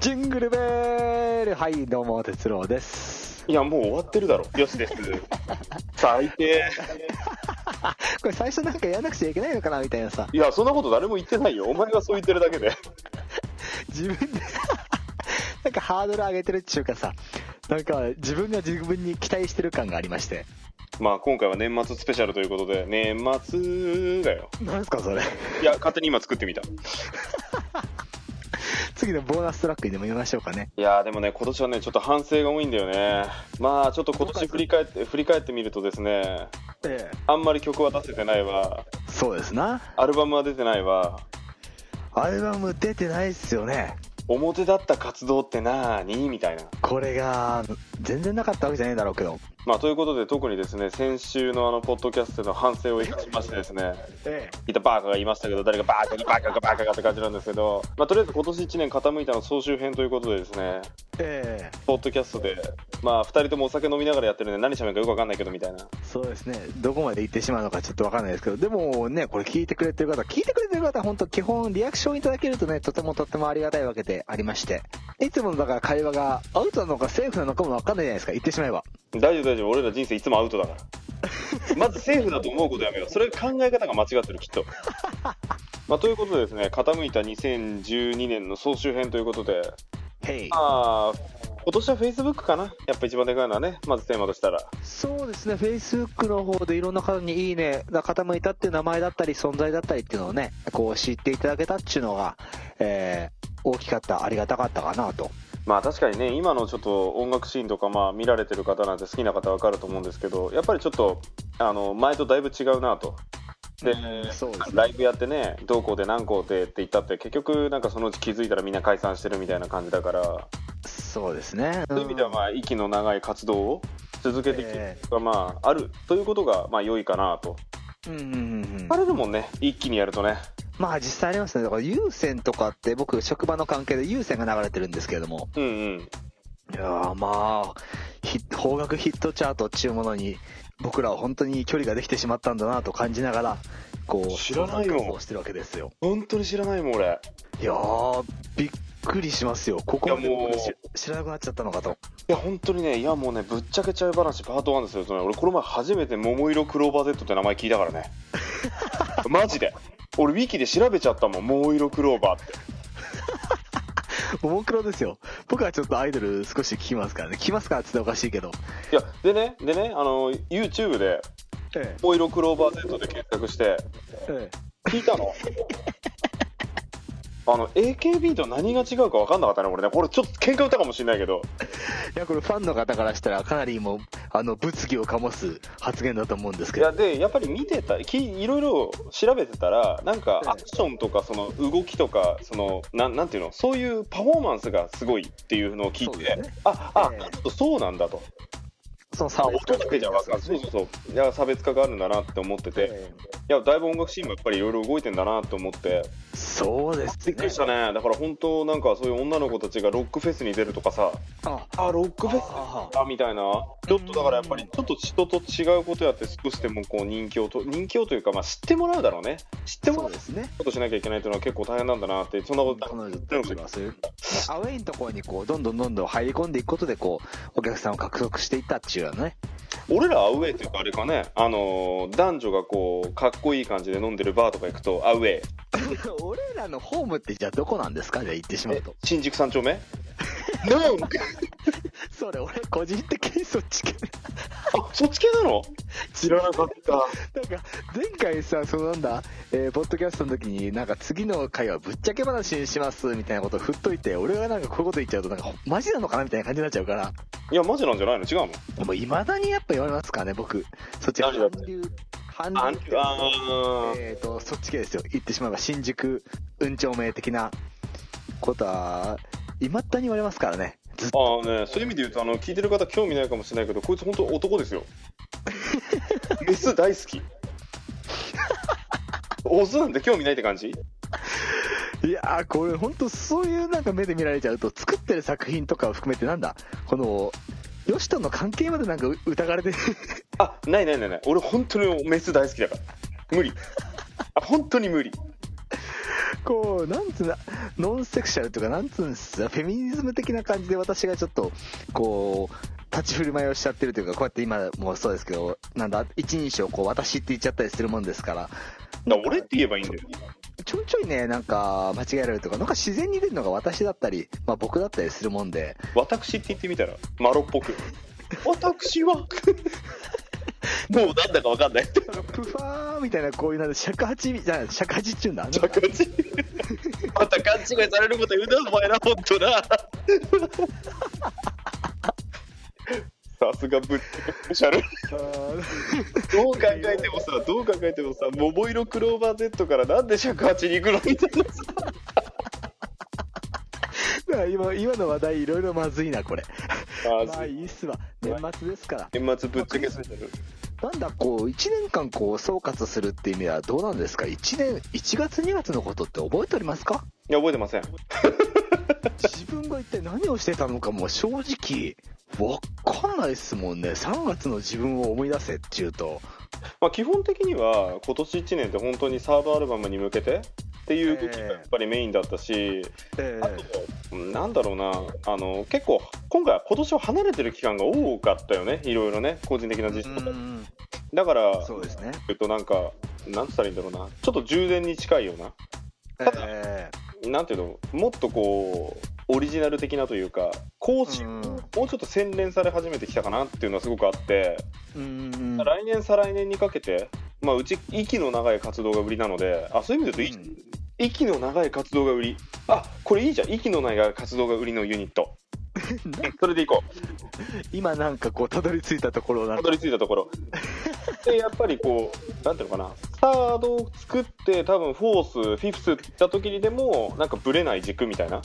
ジングルベールはいどうも哲郎ですいや、もう終わってるだろ。よしです。最低。これ最初なんかやらなくちゃいけないのかなみたいなさいや、そんなこと誰も言ってないよ。お前がそう言ってるだけで。自分で なんかハードル上げてるっていうかさなんか自分が自分に期待してる感がありましてまあ、今回は年末スペシャルということで、年末だよ。何ですかそれいや、勝手に今作ってみた。次のボーナストラックにでも言いましょうかねいやーでもね、今年はね、ちょっと反省が多いんだよね。まあ、ちょっと今年振り返って、振り返ってみるとですね、ええあんまり曲は出せてないわ。そうですなアルバムは出てないわ。アルバム出てないっすよね表だった活動ってなーにみたいな。これが全然なかったわけじゃないだろうけどまあ、ということで、特にですね、先週のあの、ポッドキャストでの反省を生かしましてですね、えいたバーカが言いましたけど、誰がバーカにバーカがバーカがって感じなんですけど、まあ、とりあえず今年1年傾いたの総集編ということでですね、ええポッドキャストで、まあ、2人ともお酒飲みながらやってるんで、何しゃべるかよくわかんないけどみたいな。そうですねどこまで行ってしまうのかちょっとわかんないですけどでもねこれ聞いてくれてる方聞いてくれてる方は本当基本リアクションいただけるとねとてもとてもありがたいわけでありましていつものだから会話がアウトなのかセーフなのかもわかんないじゃないですか言ってしまえば大丈夫大丈夫、俺ら人生いつもアウトだから。まずセーフだと思うことやめよう。それ考え方が間違ってる、きっと。まあ、ということでですね、傾いた2012年の総集編ということで、へいまあ、今年は Facebook かなやっぱ一番でかいのはね、まずテーマとしたら。そうですね Facebook の方でいろんな方にいいねが傾いたっていう名前だったり存在だったりっていうのをねこう知っていただけたっていうのが、えー大きかったありがたかったかなとまあ確かにね、今のちょっと音楽シーンとか、まあ見られてる方なんて好きな方わかると思うんですけど、やっぱりちょっと、あの、前とだいぶ違うなと。で、ねライブやってね、どうこうで何こうでって言ったって、結局なんかそのうち気づいたらみんな解散してるみたいな感じだから、そうですねそういう意味ではまあ息の長い活動を続けていくえがまああるということがまあ良いかなと。うんうんうんうんあれるもんね、一気にやるとね。まあ実際ありますね。だから有線とかって僕職場の関係で有線が流れてるんですけれども。うんうん。いやーまあ、ヒ邦楽ヒットチャートっていうものに僕らは本当に距離ができてしまったんだなと感じながら、こう、知らないよ活動をしてるわけですよ。本当に知らないもん俺。いやー、びっくりしますよ。ここまでいやも知知らなくなっちゃったのかと。いや本当にね、いやもうね、ぶっちゃけちゃう話パート1ですよ。その俺この前初めて桃色クローバー Z って名前聞いたからね。マジで。俺ウィキで調べちゃったもん、桃色クローバーって。ももクロですよ。僕はちょっとアイドル少し聞きますからね。聞きますからって言っておかしいけど。いや、でね、でね、あの、YouTube で、え桃色クローバー Z で検索して、え。え聞いたの？あの、AKB と何が違うか分かんなかったね、俺ね。これちょっと喧嘩たかもしれないけど。え。いや、これファンの方からしたらかなりもう、あの、物議を醸す発言だと思うんですけど。いや、で、やっぱり見てた、きいろいろ調べてたら、なんかええアクションとか、その動きとか、その、なん、なんていうの、そういうパフォーマンスがすごいっていうのを聞いて、そうですねあ、あ、ええちょっとそうなんだと。そのあ、差別化音だけじゃ分かんない。そうそうそう。いや、差別化があるんだなって思ってて、えいや、だいぶ音楽シーンもやっぱりいろいろ動いてんだなって思って、えそうですね。びっくりしたね。だから本当、なんかそういう女の子たちがロックフェスに出るとかさ、あ、あ、ロックフェスああみたいな、ちょっとだからやっぱり、ちょっと人と違うことやって少しでもこう人気をと、人気をというか、まあ知ってもらうだろうね。知ってもらそううですね。ことしなきゃいけないというのは結構大変なんだなって、そんなこと、彼女たちがそういう、アウェイのところにこう、どんどんどんどん入り込んでいくことで、こう、お客さんを獲得していったっていうのね。俺らアウェイというかあれかね、あのー男女がこう、かっこいい感じで飲んでるバーとか行くと、アウェイ。俺らのホームってじゃあどこなんですか？じゃあ言ってしまうと。新宿三丁目？な んそれ俺個人的にそっち系。あ、そっち系なの？知らなかった。なんか、前回さ、そのなんだ、えーポッドキャストの時に、なんか次の回はぶっちゃけ話にします、みたいなことを振っといて、俺がなんかこういうこと言っちゃうと、なんか、マジなのかなみたいな感じになっちゃうから、いや、マジなんじゃないの？違うの？もう未だにやっぱ言われますからね、僕。そっち、何だって韓流、韓あ流ってあーえーと、そっち系ですよ。言ってしまえば新宿、運丁名的なことは、未だに言われますからね。ずっと。あーね、そういう意味で言うと、あの、聞いてる方興味ないかもしれないけど、こいつ本当男ですよ。メス大好き。オスなんて興味ないって感じ？いやー、これ本当そういうなんか目で見られちゃうと、作ってる作品とかを含めてなんだ、この、ヨシとの関係までなんか疑われてあ、ないないないない。俺本当にメス大好きだから。無理。あ、本当に無理。こうなんつうのノンセクシャルというかなんつうんですかフェミニズム的な感じで私がちょっとこう立ち振る舞いをしちゃってるというかこうやって今もそうですけどなんだ一人称こう私って言っちゃったりするもんですからだ俺って言えばいいんだよ。ちょいちょいねなんか間違えられるとかなんか自然に出るのが私だったり、まあ、僕だったりするもんで私って言ってみたら、マロっぽく。私は もうなんだかわかんない。プファーみたいなこういうなんだ尺八じゃない尺八っちゅうんだなんか着地また勘違いされること言うな、お前ら、ほんとな。さすがぶっスペシャル。あーどう考えてもさ、どう考えてもさ、桃色クローバー Z からなんで尺八に行くのみたいなさ。今今の話題いろいろまずいなこれあまあいいっすわ年末ですから。年末ぶっちゃけスペシャル。なんだこう1年間こう総括するって意味ではどうなんですか？1年1月2月のことって覚えておりますか？いや、覚えてません。自分が一体何をしてたのかも正直わかんないっすもんね。3月の自分を思い出せっていうと。まあ、基本的には今年1年って本当にサードアルバムに向けてっていう動きがやっぱりメインだったし、えあと、なんだろうな、あの結構、今回は今年は離れてる期間が多かったよね、いろいろね、個人的な実う績も。んだから、そうですね。えっと、なんか、なんつったらいいんだろうな、ちょっと充電に近いような、えなんていうの、もっとこう、オリジナル的なというか、更新、うんもうちょっと洗練され始めてきたかなっていうのはすごくあって、うん来年、再来年にかけて、まあ、うち、息の長い活動が売りなので、あそういう意味で言うと、い息の長い活動が売り、あこれいいじゃん、息の長い活動が売りのユニット。それでいこう。今なんかこうたどり着いたところたどり着いたところ。で、やっぱりこう、なんていうのかな、サードを作って、多分フォース、フィフスってった時にでも、なんかブレない軸みたいな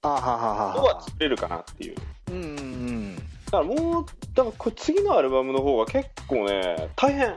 あはははは作れるかなっていう。うんうんだからもう、だからこれ次のアルバムの方が結構ね、大変。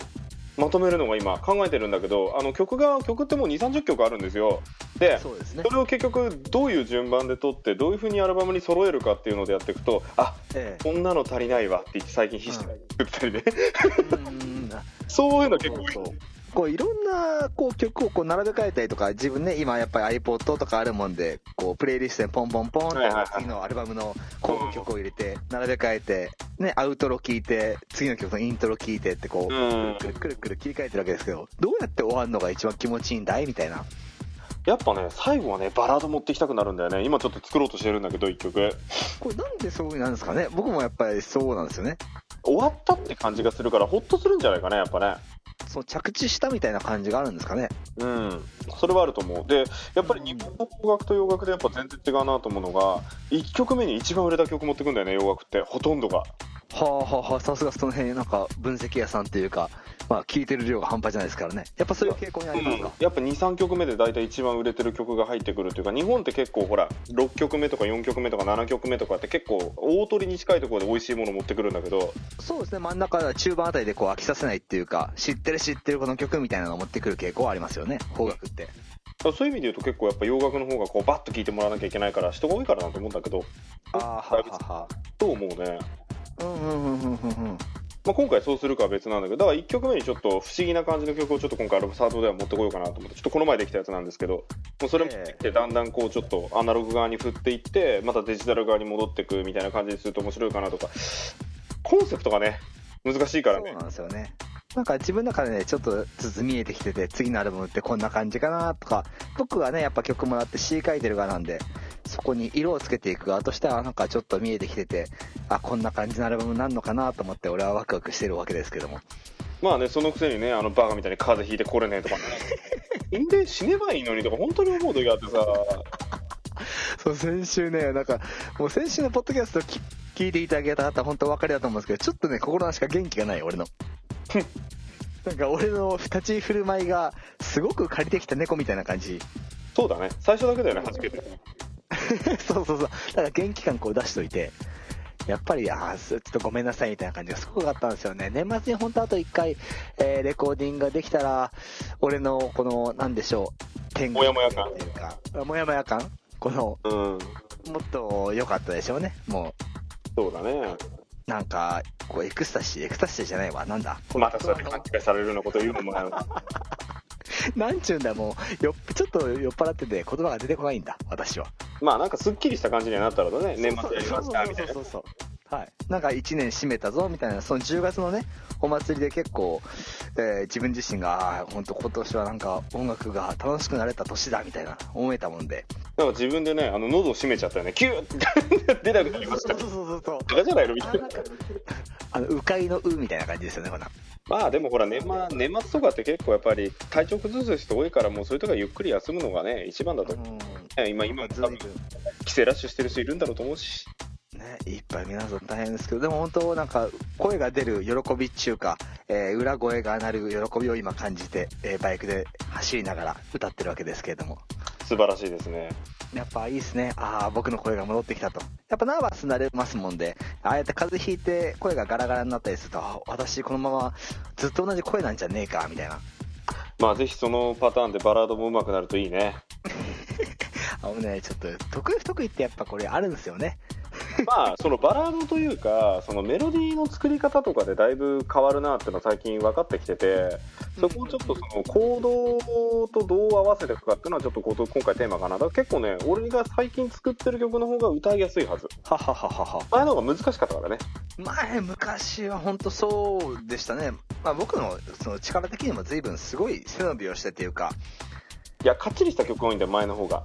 まとめるのが今考えてるんだけど、あの曲が、曲ってもう2、30曲あるんですよ。で、そうですね。それを結局どういう順番で撮ってどういう風にアルバムに揃えるかっていうのでやっていくとあえこんなの足りないわって言って最近必死で作ったりね、えうん。そういうの結構そうそうこういろんなこう曲をこう並べ替えたりとか自分ね今やっぱり iPod とかあるもんでこうプレイリストにポンポンポンって次のアルバムの候補曲を入れて並べ替えてねアウトロ聴いて次の曲のイントロ聴いてってこううん。くるくるくる切り替えてるわけですけどどうやって終わるのが一番気持ちいいんだい？みたいな。やっぱね最後はねバラード持ってきたくなるんだよね。今ちょっと作ろうとしてるんだけど1曲。これなんでそうなんですかね？僕もやっぱりそうなんですよね。終わったって感じがするからホッとするんじゃないかねやっぱねそう着地したみたいな感じがあるんですかね。うん。それはあると思う。でやっぱり日本の邦楽と洋楽でやっぱ全然違うなと思うのが1曲目に一番売れた曲持ってくんだよね洋楽って。ほとんどが。はあはあはあ。さすがその辺なんか分析屋さんというかまあ聞いてる量が半端じゃないですからね。やっぱそういう傾向にありますか、やっぱ23曲目で大体一番売れてる曲が入ってくるっていうか日本って結構ほら6曲目とか4曲目とか7曲目とかって結構大取りに近いところで美味しいもの持ってくるんだけど。そうですね。真ん中中盤あたりでこう飽きさせないっていうか知ってる知ってるこの曲みたいなのを持ってくる傾向はありますよね。邦楽って。そういう意味で言うと結構やっぱ洋楽の方がこうバッと聴いてもらわなきゃいけないから人が多いからなんて思うんだけどああはあはあはと思うね、あうんうんうんうんうんうん。まあ、今回そうするかは別なんだけどだから1曲目にちょっと不思議な感じの曲をちょっと今回アルバサードでは持ってこようかなと思ってちょっとこの前できたやつなんですけどもうそれもええ。でだんだんこうちょっとアナログ側に振っていってまたデジタル側に戻っていくみたいな感じにすると面白いかなとかコンセプトがね難しいからね。そうなんですよねなんか自分の中でねちょっとずつ見えてきてて次のアルバムってこんな感じかなとか僕はねやっぱ曲もらって詩書いてる側なんでそこに色をつけていく側としてはなんかちょっと見えてきててあこんな感じのアルバムになるのかなと思って俺はワクワクしてるわけですけども。まあねそのくせにねあのバカみたいに風邪ひいてこれねえとかね。んで死ねばいいのにとか本当に思う時があってさ。そう先週ねなんかもう先週のポッドキャストき聞いていただけた方は本当お分かりだと思うんですけどちょっとね心なしか元気がない俺の なんか俺の立ち振る舞いがすごく借りてきた猫みたいな感じ。そうだね。最初だけだよねはじけて。そうそうそう。だから元気感こう出しといて。やっぱりあーすちょっとごめんなさいみたいな感じがすごくあったんですよね。年末に本当あと1回、えーレコーディングができたら俺のこのなんでしょう天もやもや感。っていうかあもやもや感？このうん。もっと良かったでしょうねもそうだね。うなんかこうエクスタシーエクスタシーじゃないわなんだ？またそれ勘違いされるようなこと言うのもな なんちゅうんだ、もう、よっちょっと酔っ払ってて言葉が出てこないんだ、私は。まあなんかすっきりした感じにはなったらね、年末やりましたみたいなそう。そうそう。はい。なんか1年締めたぞ、みたいな、その10月のね、お祭りで結構、えー自分自身が、あーほんと今年はなんか音楽が楽しくなれた年だ、みたいな、思えたもんで。なんか自分でね、あの喉を閉めちゃったよね、キューって 出なくなりました。そうそうそうそう。バカじゃないの？みたいな。あの、迂回の「う」みたいな感じですよね、こんな。まあでもほら年末、年末とかって結構やっぱり体調崩す人多いから、もうそういうとこはゆっくり休むのがね、一番だと今、今、多分帰省ラッシュしてる人いるんだろうと思うし。ね、いっぱい皆さん大変ですけど、でも本当なんか声が出る喜びっちゅうか、えー裏声が鳴る喜びを今感じて、えーバイクで走りながら歌ってるわけですけれども。素晴らしいですね。やっぱいいですね。ああ、僕の声が戻ってきたと。やっぱナーバスになれますもんで、ああやって風邪ひいて声がガラガラになったりすると、あ私このままずっと同じ声なんじゃねえか、みたいな。まあぜひそのパターンでバラードも上手くなるといいね。あのね、ちょっと得意不得意ってやっぱこれあるんですよね。まあそのバラードというか、そのメロディーの作り方とかでだいぶ変わるなっていうのは最近分かってきてて、そこをちょっとその行動とどう合わせていくかっていうのはちょっと今回テーマかな。だから結構ね、俺が最近作ってる曲の方が歌いやすいはず。ははははは。前の方が難しかったからね。前、昔は本当そうでしたね。まあ僕のその力的にも随分すごい背伸びをしてっていうか、いや、かっちりした曲が多いんだよ、前の方が。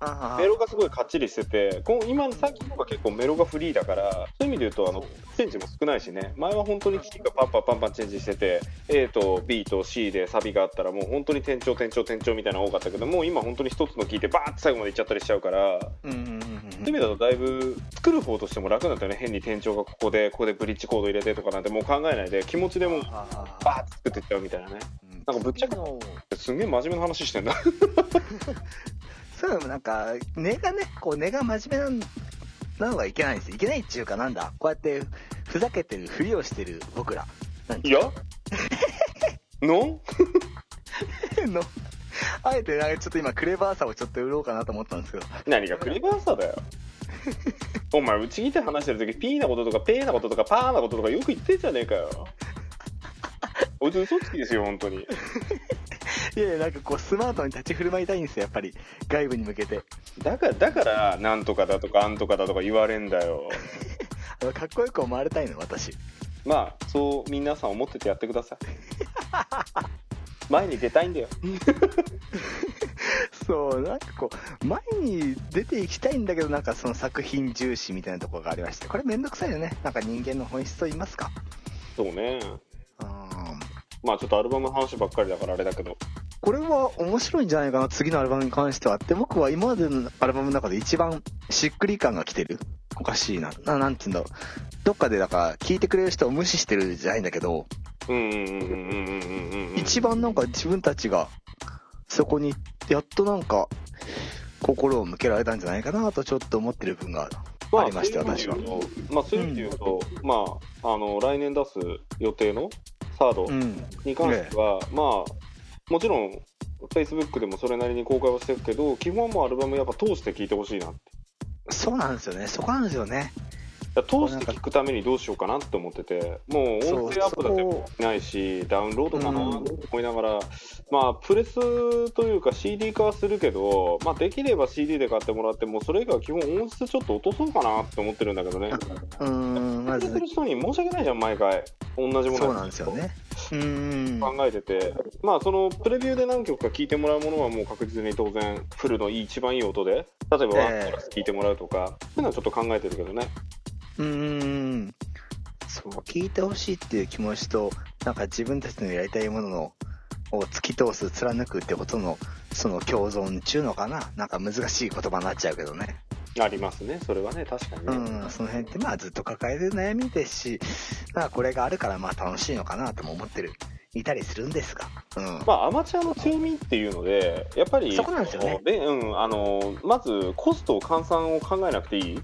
あメロがすごいかっちりしてて、こう今の最近の方が結構メロがフリーだから、そういう意味で言うと、あの、チェンジも少ないしね、前は本当にキーがパンパンパンパンチェンジしてて、A と B と C でサビがあったら、もう本当に転調転調転調みたいなのが多かったけど、もう今本当に一つのキーでバーって最後までいっちゃったりしちゃうから、うんうんうんうんそういう意味だとだいぶ作る方としても楽になったよね、変に転調がここで、ここでブリッジコード入れてとかなんてもう考えないで、気持ちでもバーって作っていっちゃうみたいなね。なんかぶっちゃけのすんげえ真面目な話してんだ。そういうのもなんか、根がね、こう根が真面目ななのがいけないんですよ。いけないっていうかなんだ、こうやってふざけてるふりをしてる僕ら。いや？の？のあえてなんかちょっと今クレバーさをちょっと売ろうかなと思ったんですけど。何がクレバーさだよ。お前、うち来て話してるとき、ピーなこととか、ペーなこととか、パーなこととかよく言ってんじゃねえかよ。おいつ嘘つきですよ、本当に。いやなんかこうスマートに立ち振る舞いたいんですよ、やっぱり。外部に向けて。だから、だから、なんとかだとか、あんとかだとか言われんだよ。あのかっこよく思われたいの、私。まあ、そう皆さん思っててやってください。前に出たいんだよ。そう、なんかこう、前に出ていきたいんだけど、なんかその作品重視みたいなところがありまして、これめんどくさいよね。なんか人間の本質と言いますか。そうね。うん。まあ、ちょっとアルバムの話ばっかりだからあれだけど。これは面白いんじゃないかな、次のアルバムに関してはって、僕は今までのアルバムの中で一番しっくり感が来てる。おかしいな。なんて言うんだろう。どっかでだから、聞いてくれる人を無視してるじゃないんだけど、一番なんか自分たちが、そこに、やっとなんか、心を向けられたんじゃないかなとちょっと思ってる分がある。まあ、ありまして私は。まあ、そういう意味で言うと、うん、まあ、あの来年出す予定のサードに関しては、うん、まあ、もちろん、Facebook でもそれなりに公開はしてるけど、基本はもうアルバムやっぱ通して聴いてほしいなって。そうなんですよね。そこなんですよね。だ通して聴くためにどうしようかなって思ってて、もう音声アップだってもないし、ダウンロードかなって思いながら、まあ、プレスというか CD 化はするけど、まあ、できれば CD で買ってもらって、もうそれ以外は基本音質ちょっと落とそうかなって思ってるんだけどね。うーん、まずる人に申し訳ないじゃん、毎回。同じものそうなんですよね。うーん。考えてて、まあそのプレビューで何曲か聴いてもらうものはもう確実に当然フルのいい一番いい音で例えばワンコーラス聴いてもらうとか、そういうのはちょっと考えてるけどねうーん。そう、聞いてほしいっていう気持ちと、なんか自分たちのやりたいもののを突き通す、貫くってことの、その共存中のかな？なんか難しい言葉になっちゃうけどね。ありますねそれはね確かにうね、ん、その辺ってまあずっと抱える悩みですし、まあこれがあるからまあ楽しいのかなとも思ってる、いたりするんですが。うん。まあアマチュアの強みっていうのでやっぱりそこなんですよねでうん、あのまずコスト換算を考えなくていい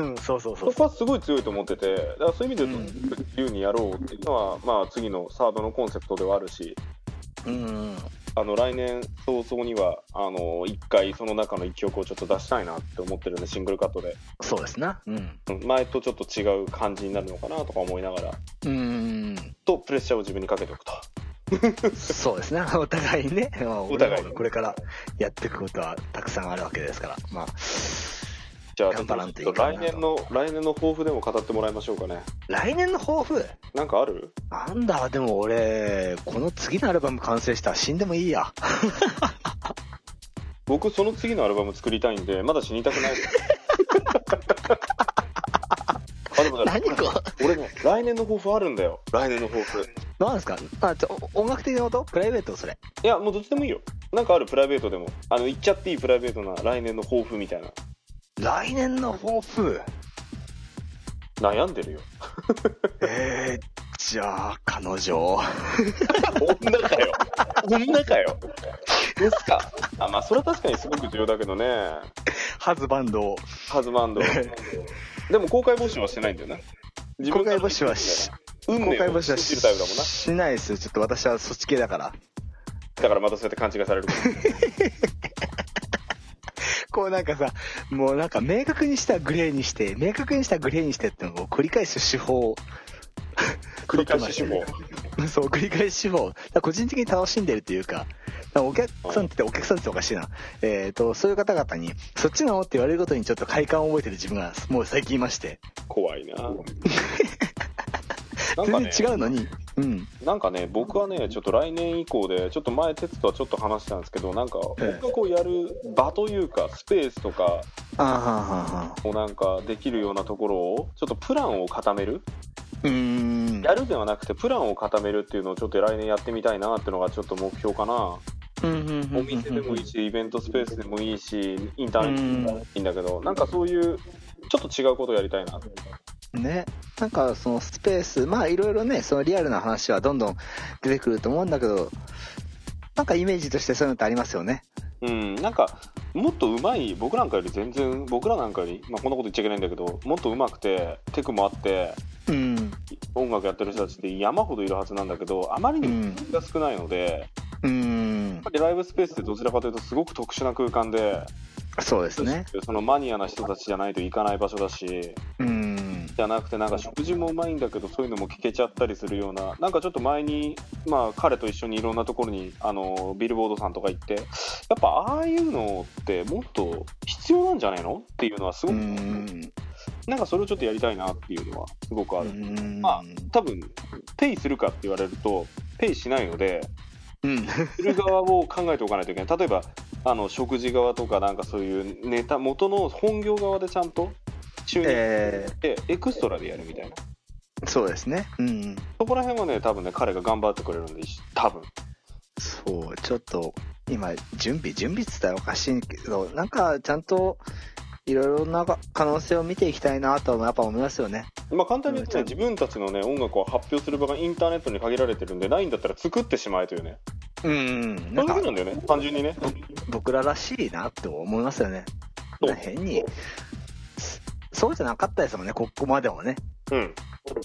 うんそうそうそそうこはすごい強いと思っててだからそういう意味で言うと、うん自由にやろうっていうのはまあ次のサードのコンセプトではあるしうん。あの来年早々にはあの1回その中の1曲をちょっと出したいなって思ってるんでシングルカットでそうですな。うん。うん前とちょっと違う感じになるのかなとか思いながらうん。とプレッシャーを自分にかけておくとそうですね。お互いにね、まあお互いこれからやっていくことはたくさんあるわけですから。まあ、じゃあ、頑張らんといちょっとかんなと来年の、来年の抱負でも語ってもらいましょうかね。来年の抱負？なんかある？なんだ、でも俺、この次のアルバム完成したら死んでもいいや。僕、その次のアルバム作りたいんで、まだ死にたくないです。あ、でもね何こ俺ね、来年の抱負あるんだよ。来年の抱負。なんですか？あちょ音楽的なこと？プライベートそれ。いや、もうどっちでもいいよ。なんかある、プライベートでも。あの、言っちゃっていいプライベートな来年の抱負みたいな。来年の抱負？悩んでるよ。えー、じゃあ、彼女。女かよ。女かよ。ですか？あ、まあ、それは確かにすごく重要だけどね。ハズバンド。ハズバンド。でも公開募集はしてないんだよな。自公開募集はし、運命を信じるタイプだもんな。しないですよ。ちょっと私はそっち系だから。だからまたそうやって勘違いされるか こうなんかさ、もうなんか明確にしたグレーにして、明確にしたグレーにしてっていうのを繰り返す手法。繰り返し手法。そう、繰り返し手法。個人的に楽しんでるっていうか、だからお客さんってお客さんっておかしいな。えっ、と、そういう方々に、そっちなのって言われることにちょっと快感を覚えてる自分がもう最近いまして。怖いな。なんか全ね、然違うのに。うん。なんかね、僕はね、ちょっと来年以降で、ちょっと前、哲とはちょっと話したんですけど、なんか、僕ええがこうやる場というか、スペースとかをなんかできるようなところを、ちょっとプランを固めるうーん。やるではなくて、プランを固めるっていうのをちょっと来年やってみたいなっていうのがちょっと目標かな。おお店でもいいし、イベントスペースでもいいし、インターネットでもいいんだけど、なんかそういう、ちょっと違うことをやりたいな。ね。なんかそのスペース、まあいろいろね、そのリアルな話はどんどん出てくると思うんだけど、なんかイメージとしてそういうのってありますよね。うん、なんか、もっと上手い、僕なんかより全然、僕らなんかより、まあこんなこと言っちゃいけないんだけど、もっと上手くて、テクもあって、うん。音楽やってる人たちって山ほどいるはずなんだけど、あまりにも人が少ないので、うんやっぱ。りライブスペースってどちらかというとすごく特殊な空間で、そうですね。そのマニアな人たちじゃないと行かない場所だし、うん。じゃなくてなんか食事もうまいんだけどそういうのも聞けちゃったりするようななんかちょっと前にまあ彼と一緒にいろんなところにあのビルボードさんとか行ってやっぱああいうのってもっと必要なんじゃないのっていうのはすうごく、ん。なんかそれをちょっとやりたいなっていうのはすごくある、うんまあ多分ペイするかって言われるとペイしないのでうん。する側を考えておかないといけない例えばあの食事側とかなんかそういうネタ元の本業側でちゃんと収入えでエクストラでやるみたいなー、そうですね。うん。そこら辺はね、多分ね、彼が頑張ってくれるんで、多分そう、ちょっと、今、準備、準備って言ったらおかしいけど、なんか、ちゃんと、いろいろな可能性を見ていきたいなとはやっぱ思いますよね。まあ簡単に言うとね、うん自分たちのね、音楽を発表する場がインターネットに限られてるんで、ないんだったら作ってしまえというね。うん。ないんかんだよね、単純にね。僕ららしいなって思いますよね。変に、そうじゃなかったですもんね、ここまではね。うん。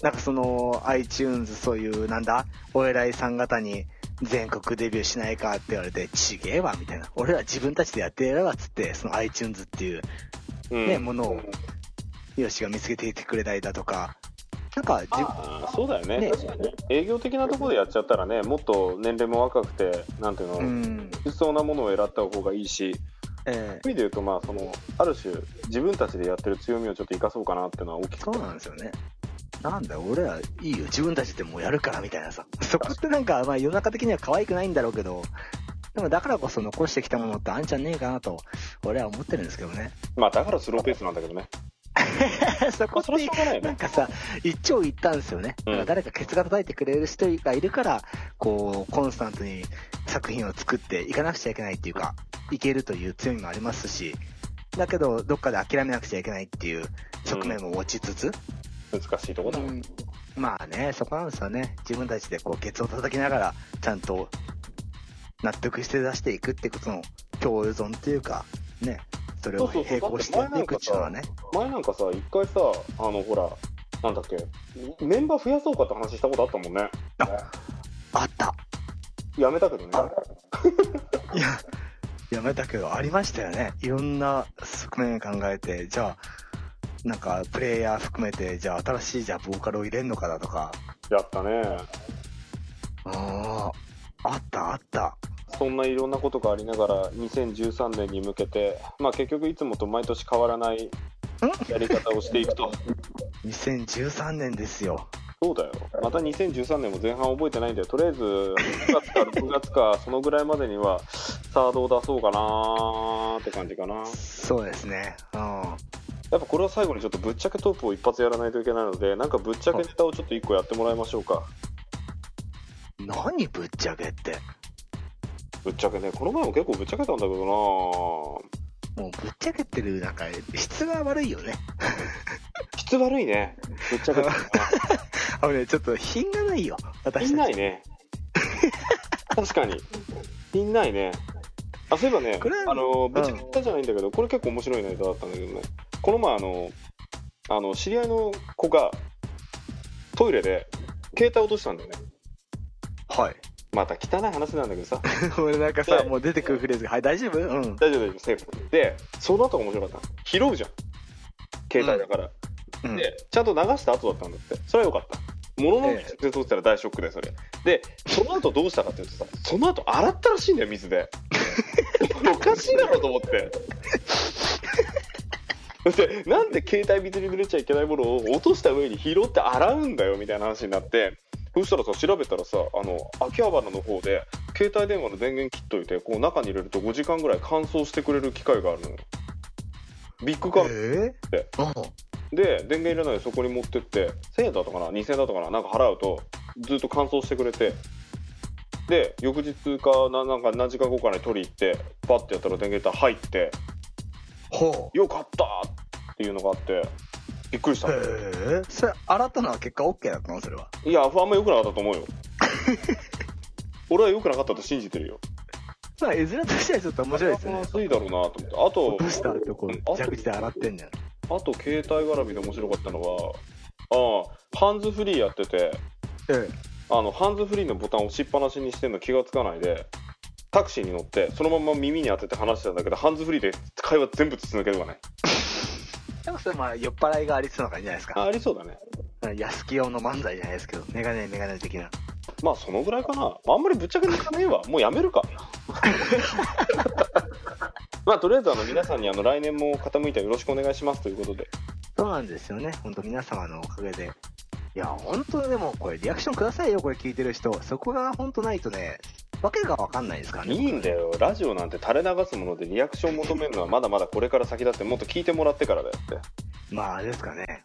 なんかその iTunes そういうなんだお偉いさん方に全国デビューしないかって言われてちげえわみたいな俺ら自分たちでやってやるわっつってその iTunes っていううん。ねものをヨシが見つけていてくれたりだとかなんかじあーそうだよねね確かに営業的なところでやっちゃったらね、もっと年齢も若くて、なんていうの、うん必要なものを選った方がいいし、意味で言うと、まあ、その、ある種、自分たちでやってる強みをちょっと生かそうかなっていうのは大きくえそうなんですよね。なんだよ俺らいいよ。自分たちでもうやるからみたいなさ。そこってなんかまあ世の中的には可愛くないんだろうけど。でもだからこそ残してきたものってあんじゃねえかなと俺は思ってるんですけどね。まあ、だからスローペースなんだけどね。そこっまあ、それはしょうがないよね。なんかさ、一長一短ですよね。うん。なんか誰かケツが叩いてくれる人がいるから、こう、コンスタントに作品を作っていかなくちゃいけないっていうか、いけるという強みもありますし、だけど、どっかで諦めなくちゃいけないっていう側面も持ちつつ、難しいところだね。うんまあね、そこなんですよね。自分たちでこう、ケツを叩きながら、ちゃんと納得して出していくってことの共存っていうか、ね、それを並行してやっていくっていうのはね。前なんかさ、一回さ、あの、ほら、なんだっけ、メンバー増やそうかって話したことあったもんね。あった。やめたけどね。いや、やめたけど、ありましたよね。いろんな側面考えて、じゃあ、なんか、プレイヤー含めて、じゃあ、新しい、じゃあ、ボーカルを入れんのかだとか。やったね。ああ、あったあった。そんないろんなことがありながら2013年に向けてまあ結局いつもと毎年変わらないやり方をしていくと 2013年ですよ。そうだよまた2013年も前半覚えてないんだよとりあえず9月か6月か そのぐらいまでにはさあどう出そうかなーって感じかなそうですね。うん。やっぱこれは最後にちょっとぶっちゃけトークを一発やらないといけないのでなんかぶっちゃけネタをちょっと1個やってもらいましょうか何ぶっちゃけって。ぶっちゃけねこの前も結構ぶっちゃけたんだけどなもうぶっちゃけてる、なんか、質が悪いよね。質悪いねぶっちゃけたな あのね、ちょっと品がないよ。私。品ないね 確かに品ないねあそういえばねこれあのぶっちゃけたじゃないんだけどこれ結構面白いネタだったんだけどねこの前あのあの知り合いの子がトイレで携帯落としたんだよねはい。また汚い話なんだけどさ。俺なんかさ、でもう出てくるフレーズが、はい、大丈夫？うん。大丈夫大丈夫セーフ。でその後が面白かった。拾うじゃん。携帯だから、うん、でちゃんと流した後だったんだって。それはよかった。ものの直接落ちたら大ショックでそれ。でその後どうしたかっていうとさその後洗ったらしいんだよ水で。おかしいだろうと思って。でなんで携帯水に濡れちゃいけないものを落とした上に拾って洗うんだよみたいな話になってそしたらさ調べたらさあの秋葉原の方で携帯電話の電源切っといてこう中に入れると5時間ぐらい乾燥してくれる機械があるのよ。ビッグカメラえで。ー、うん。で電源入れないでそこに持ってって1000円だったかな？2000円だったかな？なんか払うとずっと乾燥してくれて。で翌日かななんか何時間後かに取り行ってパッてやったら電源入って。ほよかったっていうのがあってびっくりしたえ。それ、洗ったのは結果 OK だったの？それは。いやあんま良くなかったと思うよ 俺は良くなかったと信じてるよまあ、絵面としてはちょっと面白いですよねま。ずいだろうなと思ってあとどうしたってこう蛇口で洗ってんだよ。あと携帯絡みで面白かったのはああハンズフリーやっててえあのハンズフリーのボタンを押しっぱなしにしてんの気がつかないでタクシーに乗ってそのまま耳に当てて話してたんだけどハンズフリーで会話全部筒抜けとかねえ。でもそれまあ、酔っ払いがありそうな感じじゃないですか。あありそうだね安木用の漫才じゃないですけど、メガネメガネ的な。まあそのぐらいかなあんまりぶっちゃけ抜かねえわ もうやめるか まあとりあえずあの皆さんにあの来年も傾いてよろしくお願いしますということでそうなんですよね。本当皆様のおかげで。いや、本当でもこれリアクションくださいよ、これ聞いてる人。そこが本当ないとね、わけがわかんないですからね。いいんだよラジオなんて垂れ流すものでリアクション求めるのはまだまだこれから先だってもっと聞いてもらってからだよってまあ、あれですかね。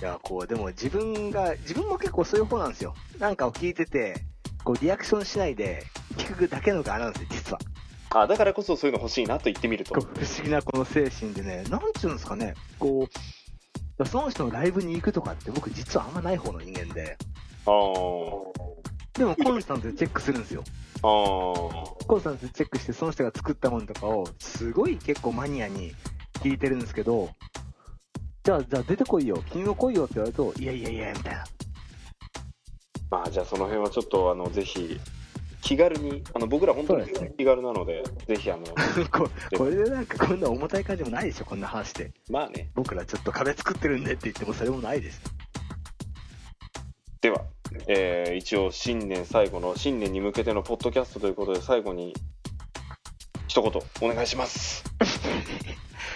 いや、こう、でも自分が、自分も結構そういう方なんですよ。なんかを聞いてて、こう、リアクションしないで、聞くだけの側なんですよ、実は。あだからこそそういうの欲しいなと言ってみるとこう不思議なこの精神でね、なんちゅうんですかね、こう、その人のライブに行くとかって僕実はあんまない方の人間で、あーでもコンスタントでチェックするんですよ。あーコンスタントでチェックして、その人が作ったものとかを、すごい結構マニアに聞いてるんですけど、じゃあ、じゃあ出てこいよ、君も来いよって言われると、いやいやいや、みたいな。まあじゃあその辺はちょっとあのぜひ気軽にあの僕ら本当に気軽なのでぜひあの ここれでなんかこんな重たい感じもないでしょ、こんな話で。まあね僕らちょっと壁作ってるんでって言ってもそれもないです。では、えー一応新年最後の新年に向けてのポッドキャストということで最後に一言お願いします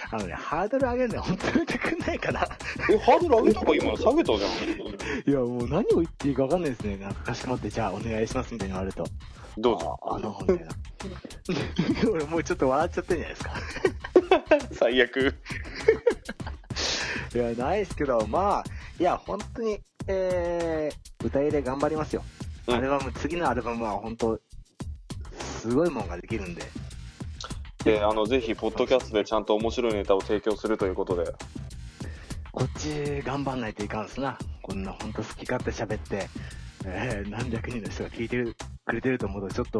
あのね、ハードル上げるのは本当にやめてくんないかな。えハードル上げたか今下げたじゃん いや、もう何を言っていいか分かんないですね。なんかかしこまって、じゃあお願いしますみたいに言われると。どうぞああの、みたいな。俺もうちょっと笑っちゃってんじゃないですか。最悪いや、ないですけど、まあ、いや、本当に、えー、歌入れ頑張りますよ。うんアルバム、次のアルバムは本当、すごいもんができるんで。であのぜひポッドキャストでちゃんと面白いネタを提供するということでこっち頑張んないといかんすな。こんな本当好き勝手喋って、えー、何百人の人が聞いてるくれてると思うと、ちょっと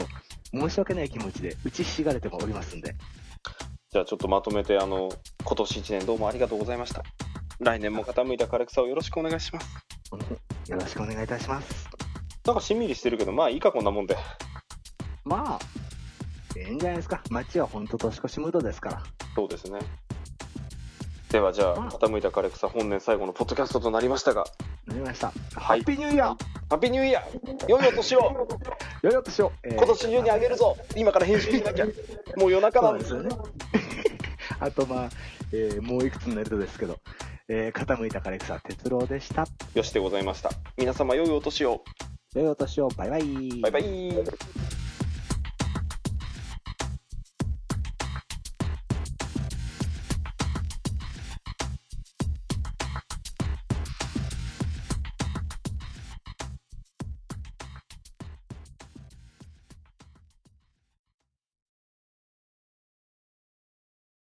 申し訳ない気持ちで打ちひしがれてもおりますんで。じゃあちょっとまとめてあの今年1年どうもありがとうございました来年も傾いた枯れ草をよろしくお願いしますよろしくお願いいたします。なんかしんみりしてるけどまあいいかこんなもんで。まあええんじゃないですか。街はほんと年越しムードですから。そうですね。ではじゃあ傾いた枯草本年最後のポッドキャストとなりましたが。なりました、ハッピーニューイヤーハッピーニューイヤー良いお年を。良いお年を、えー、今年中にあげるぞ。今から編集しなきゃ。もう夜中なんですよね。あとまあ、えー、もういくつになるとですけど。えー、傾いた枯れ草哲郎でした。よしでございました。皆様良いお年を。良いお年を。バイバイ。バイバイ。